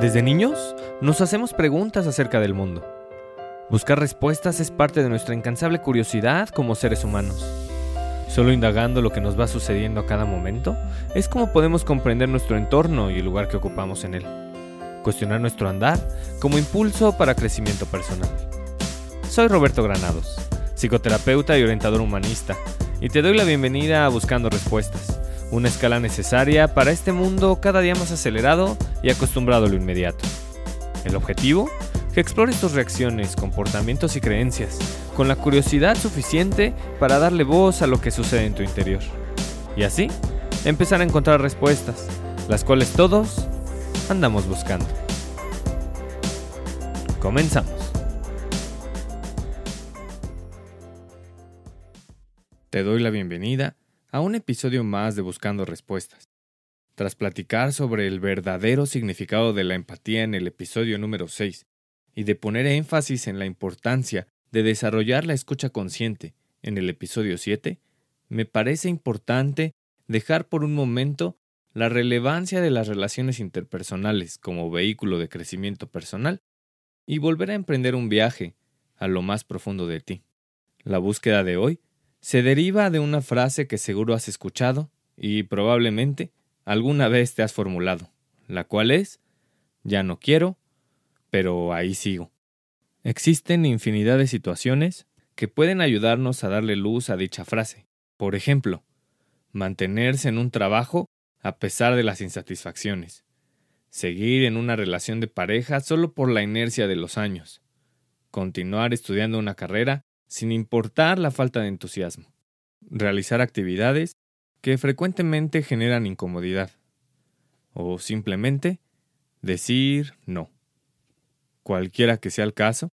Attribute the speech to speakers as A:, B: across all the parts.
A: Desde niños nos hacemos preguntas acerca del mundo. Buscar respuestas es parte de nuestra incansable curiosidad como seres humanos. Solo indagando lo que nos va sucediendo a cada momento es como podemos comprender nuestro entorno y el lugar que ocupamos en él. Cuestionar nuestro andar como impulso para crecimiento personal. Soy Roberto Granados, psicoterapeuta y orientador humanista, y te doy la bienvenida a Buscando Respuestas, una escala necesaria para este mundo cada día más acelerado y acostumbrado a lo inmediato. El objetivo, que explores tus reacciones, comportamientos y creencias, con la curiosidad suficiente para darle voz a lo que sucede en tu interior. Y así, empezar a encontrar respuestas, las cuales todos andamos buscando. Comenzamos. Te doy la bienvenida a un episodio más de Buscando Respuestas. Tras platicar sobre el verdadero significado de la empatía en el episodio número 6 y de poner énfasis en la importancia de desarrollar la escucha consciente en el episodio 7, me parece importante dejar por un momento la relevancia de las relaciones interpersonales como vehículo de crecimiento personal y volver a emprender un viaje a lo más profundo de ti. La búsqueda de hoy se deriva de una frase que seguro has escuchado y probablemente alguna vez te has formulado, la cual es, ya no quiero, pero ahí sigo. Existen infinidad de situaciones que pueden ayudarnos a darle luz a dicha frase. Por ejemplo, mantenerse en un trabajo a pesar de las insatisfacciones, seguir en una relación de pareja solo por la inercia de los años, continuar estudiando una carrera sin importar la falta de entusiasmo. Realizar actividades que frecuentemente generan incomodidad. O simplemente decir no. Cualquiera que sea el caso,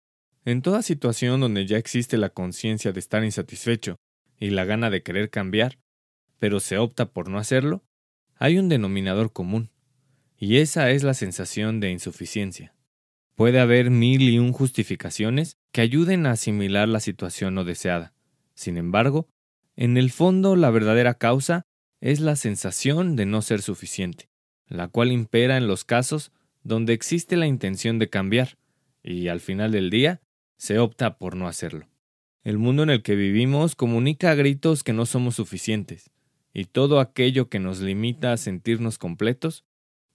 A: en toda situación donde ya existe la conciencia de estar insatisfecho y la gana de querer cambiar, pero se opta por no hacerlo, hay un denominador común, y esa es la sensación de insuficiencia. Puede haber mil y un justificaciones que ayuden a asimilar la situación no deseada. Sin embargo, en el fondo la verdadera causa es la sensación de no ser suficiente, la cual impera en los casos donde existe la intención de cambiar, y al final del día se opta por no hacerlo. El mundo en el que vivimos comunica a gritos que no somos suficientes, y todo aquello que nos limita a sentirnos completos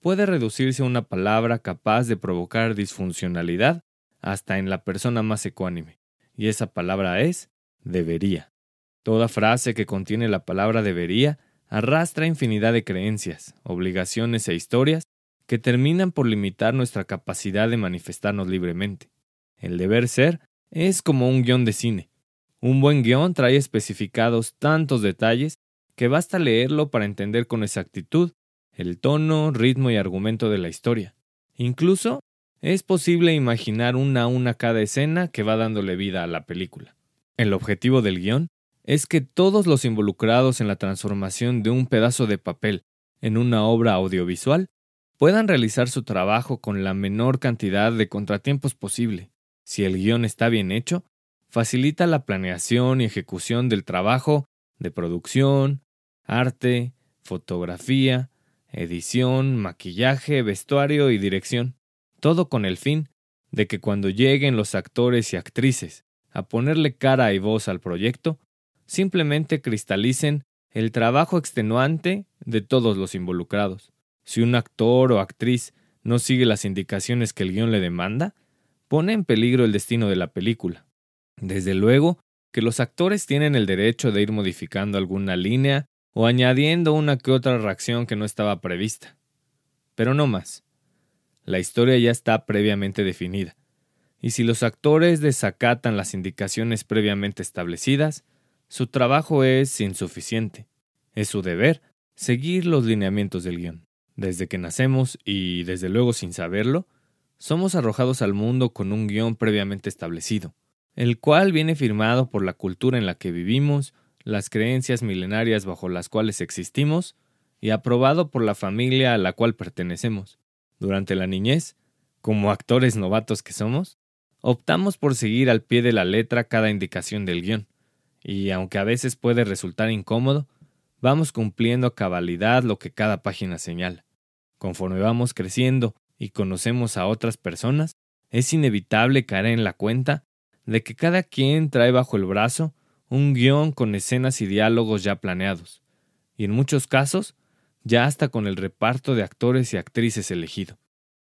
A: puede reducirse a una palabra capaz de provocar disfuncionalidad hasta en la persona más ecuánime, y esa palabra es debería. Toda frase que contiene la palabra debería arrastra infinidad de creencias, obligaciones e historias que terminan por limitar nuestra capacidad de manifestarnos libremente. El deber ser es como un guion de cine. Un buen guion trae especificados tantos detalles que basta leerlo para entender con exactitud el tono, ritmo y argumento de la historia. Incluso es posible imaginar una a una cada escena que va dándole vida a la película. El objetivo del guion es que todos los involucrados en la transformación de un pedazo de papel en una obra audiovisual puedan realizar su trabajo con la menor cantidad de contratiempos posible. Si el guion está bien hecho, facilita la planeación y ejecución del trabajo de producción, arte, fotografía, edición, maquillaje, vestuario y dirección, todo con el fin de que cuando lleguen los actores y actrices a ponerle cara y voz al proyecto, simplemente cristalicen el trabajo extenuante de todos los involucrados. Si un actor o actriz no sigue las indicaciones que el guion le demanda, pone en peligro el destino de la película. Desde luego que los actores tienen el derecho de ir modificando alguna línea o añadiendo una que otra reacción que no estaba prevista. Pero no más. La historia ya está previamente definida, y si los actores desacatan las indicaciones previamente establecidas, su trabajo es insuficiente. Es su deber seguir los lineamientos del guion. Desde que nacemos, y desde luego sin saberlo, somos arrojados al mundo con un guion previamente establecido, el cual viene firmado por la cultura en la que vivimos, las creencias milenarias bajo las cuales existimos y aprobado por la familia a la cual pertenecemos. Durante la niñez, como actores novatos que somos, optamos por seguir al pie de la letra cada indicación del guion, y aunque a veces puede resultar incómodo, vamos cumpliendo a cabalidad lo que cada página señala. Conforme vamos creciendo y conocemos a otras personas, es inevitable caer en la cuenta de que cada quien trae bajo el brazo un guion con escenas y diálogos ya planeados, y en muchos casos ya hasta con el reparto de actores y actrices elegido.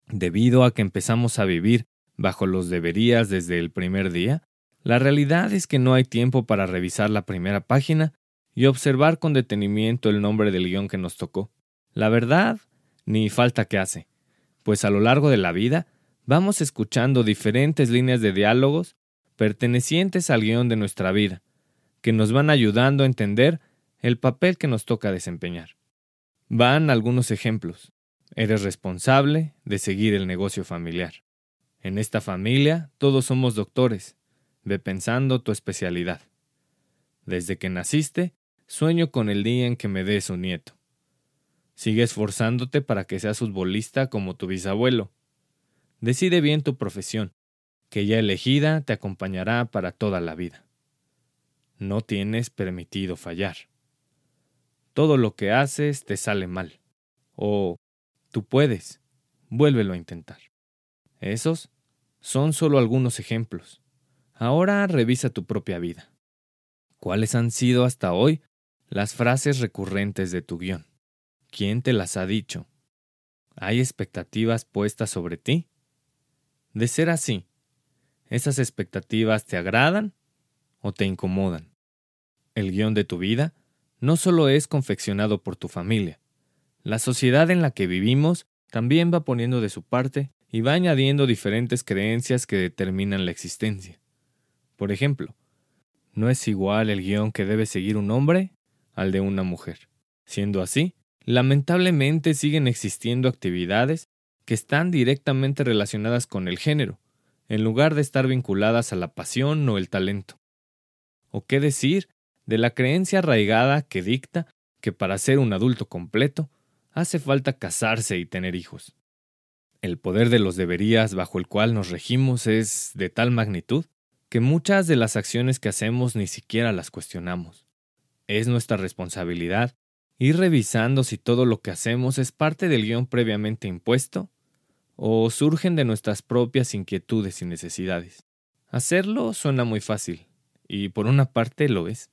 A: Debido a que empezamos a vivir bajo los deberías desde el primer día, la realidad es que no hay tiempo para revisar la primera página y observar con detenimiento el nombre del guion que nos tocó. La verdad, ni falta que hace, pues a lo largo de la vida vamos escuchando diferentes líneas de diálogos pertenecientes al guion de nuestra vida, que nos van ayudando a entender el papel que nos toca desempeñar. Van algunos ejemplos. Eres responsable de seguir el negocio familiar. En esta familia todos somos doctores. Ve pensando tu especialidad. Desde que naciste, sueño con el día en que me des un nieto. Sigue esforzándote para que seas futbolista como tu bisabuelo. Decide bien tu profesión, que ya elegida te acompañará para toda la vida. No tienes permitido fallar. Todo lo que haces te sale mal. O tú puedes, vuélvelo a intentar. Esos son solo algunos ejemplos. Ahora revisa tu propia vida. ¿Cuáles han sido hasta hoy las frases recurrentes de tu guion? ¿Quién te las ha dicho? ¿Hay expectativas puestas sobre ti? De ser así, ¿esas expectativas te agradan o te incomodan? El guion de tu vida no solo es confeccionado por tu familia. La sociedad en la que vivimos también va poniendo de su parte y va añadiendo diferentes creencias que determinan la existencia. Por ejemplo, no es igual el guion que debe seguir un hombre al de una mujer. Siendo así, lamentablemente siguen existiendo actividades que están directamente relacionadas con el género, en lugar de estar vinculadas a la pasión o el talento. ¿O qué decir de la creencia arraigada que dicta que para ser un adulto completo hace falta casarse y tener hijos. El poder de los deberías bajo el cual nos regimos es de tal magnitud que muchas de las acciones que hacemos ni siquiera las cuestionamos. Es nuestra responsabilidad ir revisando si todo lo que hacemos es parte del guion previamente impuesto o surgen de nuestras propias inquietudes y necesidades. Hacerlo suena muy fácil, y por una parte lo es.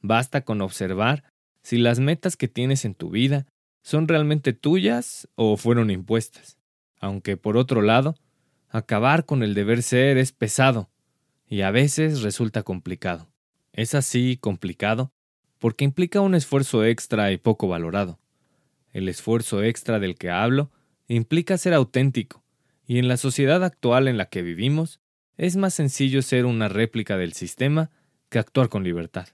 A: Basta con observar si las metas que tienes en tu vida son realmente tuyas o fueron impuestas. Aunque por otro lado, acabar con el deber ser es pesado y a veces resulta complicado. Es así complicado porque implica un esfuerzo extra y poco valorado. El esfuerzo extra del que hablo implica ser auténtico, y en la sociedad actual en la que vivimos, es más sencillo ser una réplica del sistema que actuar con libertad.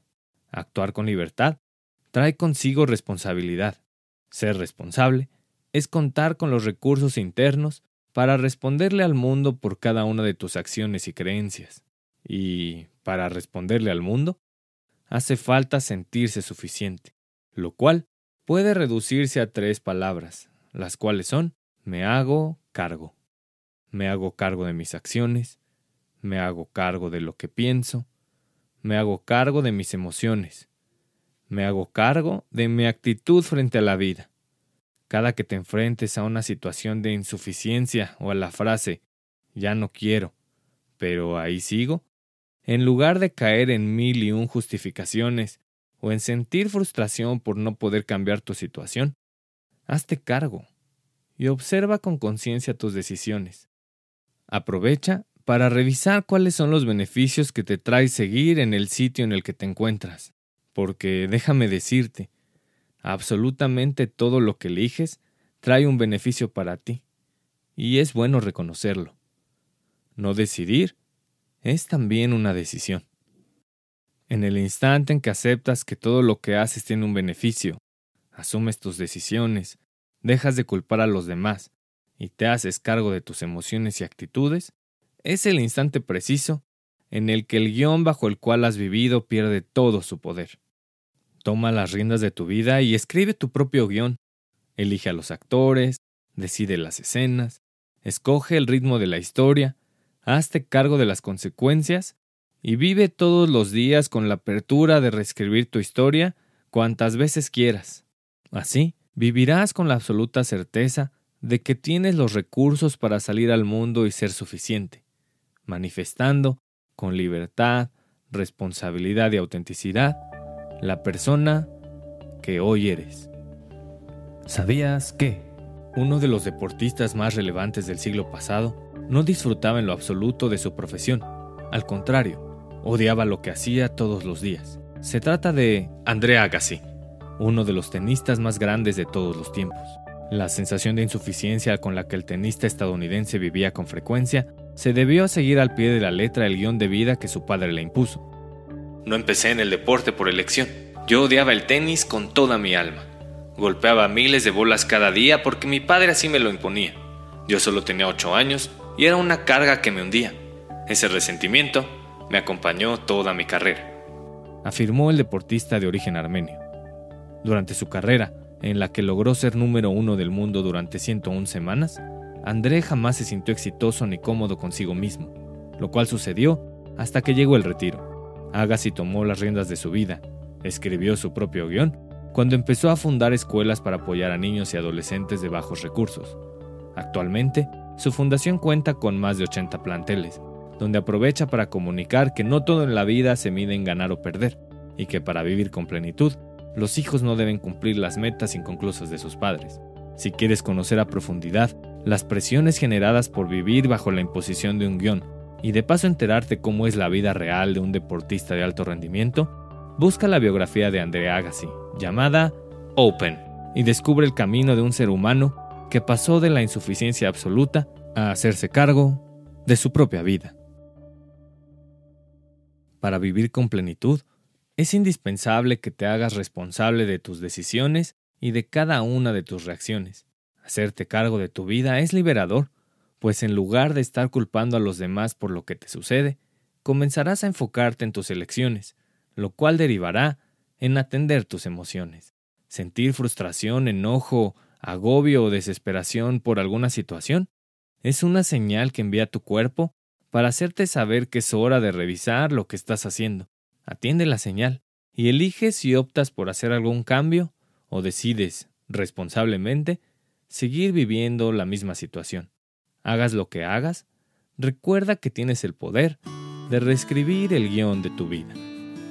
A: Actuar con libertad trae consigo responsabilidad. Ser responsable es contar con los recursos internos para responderle al mundo por cada una de tus acciones y creencias. Y para responderle al mundo, hace falta sentirse suficiente, lo cual puede reducirse a tres palabras, las cuales son me hago cargo. Me hago cargo de mis acciones, me hago cargo de lo que pienso, me hago cargo de mis emociones. Me hago cargo de mi actitud frente a la vida. Cada que te enfrentes a una situación de insuficiencia o a la frase ya no quiero, pero ahí sigo, en lugar de caer en mil y un justificaciones o en sentir frustración por no poder cambiar tu situación, hazte cargo y observa con conciencia tus decisiones. Aprovecha para revisar cuáles son los beneficios que te trae seguir en el sitio en el que te encuentras. Porque déjame decirte, absolutamente todo lo que eliges trae un beneficio para ti, y es bueno reconocerlo. No decidir es también una decisión. En el instante en que aceptas que todo lo que haces tiene un beneficio, asumes tus decisiones, dejas de culpar a los demás y te haces cargo de tus emociones y actitudes, es el instante preciso en el que el guion bajo el cual has vivido pierde todo su poder. Toma las riendas de tu vida y escribe tu propio guion. Elige a los actores, decide las escenas, escoge el ritmo de la historia, hazte cargo de las consecuencias y vive todos los días con la apertura de reescribir tu historia cuantas veces quieras. Así, vivirás con la absoluta certeza de que tienes los recursos para salir al mundo y ser suficiente, manifestando con libertad, responsabilidad y autenticidad la persona que hoy eres. ¿Sabías que uno de los deportistas más relevantes del siglo pasado no disfrutaba en lo absoluto de su profesión? Al contrario, odiaba lo que hacía todos los días. Se trata de Andrea Agassi, uno de los tenistas más grandes de todos los tiempos. La sensación de insuficiencia con la que el tenista estadounidense vivía con frecuencia se debió a seguir al pie de la letra el guion de vida que su padre le impuso. No empecé en el deporte por elección. Yo odiaba el tenis con toda mi alma. Golpeaba miles de bolas cada día porque mi padre así me lo imponía. Yo solo tenía ocho años y era una carga que me hundía. Ese resentimiento me acompañó toda mi carrera, afirmó el deportista de origen armenio. Durante su carrera, en la que logró ser número uno del mundo durante 101 semanas, André jamás se sintió exitoso ni cómodo consigo mismo, lo cual sucedió hasta que llegó el retiro. Agassi tomó las riendas de su vida, escribió su propio guion, cuando empezó a fundar escuelas para apoyar a niños y adolescentes de bajos recursos. Actualmente, su fundación cuenta con más de 80 planteles, donde aprovecha para comunicar que no todo en la vida se mide en ganar o perder, y que para vivir con plenitud, los hijos no deben cumplir las metas inconclusas de sus padres. Si quieres conocer a profundidad las presiones generadas por vivir bajo la imposición de un guion y de paso enterarte cómo es la vida real de un deportista de alto rendimiento, busca la biografía de Andrea Agassi, llamada Open, y descubre el camino de un ser humano que pasó de la insuficiencia absoluta a hacerse cargo de su propia vida. Para vivir con plenitud, es indispensable que te hagas responsable de tus decisiones y de cada una de tus reacciones. Hacerte cargo de tu vida es liberador, pues en lugar de estar culpando a los demás por lo que te sucede, comenzarás a enfocarte en tus elecciones, lo cual derivará en atender tus emociones. Sentir frustración, enojo, agobio o desesperación por alguna situación es una señal que envía tu cuerpo para hacerte saber que es hora de revisar lo que estás haciendo. Atiende la señal y elige si optas por hacer algún cambio o decides, responsablemente, seguir viviendo la misma situación. Hagas lo que hagas, recuerda que tienes el poder de reescribir el guion de tu vida.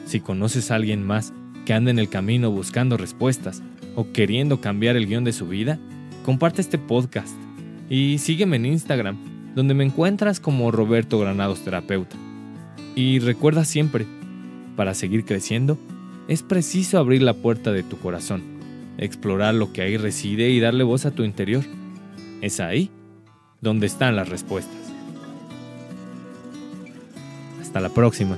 A: Si conoces a alguien más que anda en el camino buscando respuestas o queriendo cambiar el guion de su vida, comparte este podcast y sígueme en Instagram, donde me encuentras como Roberto Granados Terapeuta. Y recuerda siempre, para seguir creciendo, es preciso abrir la puerta de tu corazón explorar lo que ahí reside y darle voz a tu interior. Es ahí donde están las respuestas. Hasta la próxima.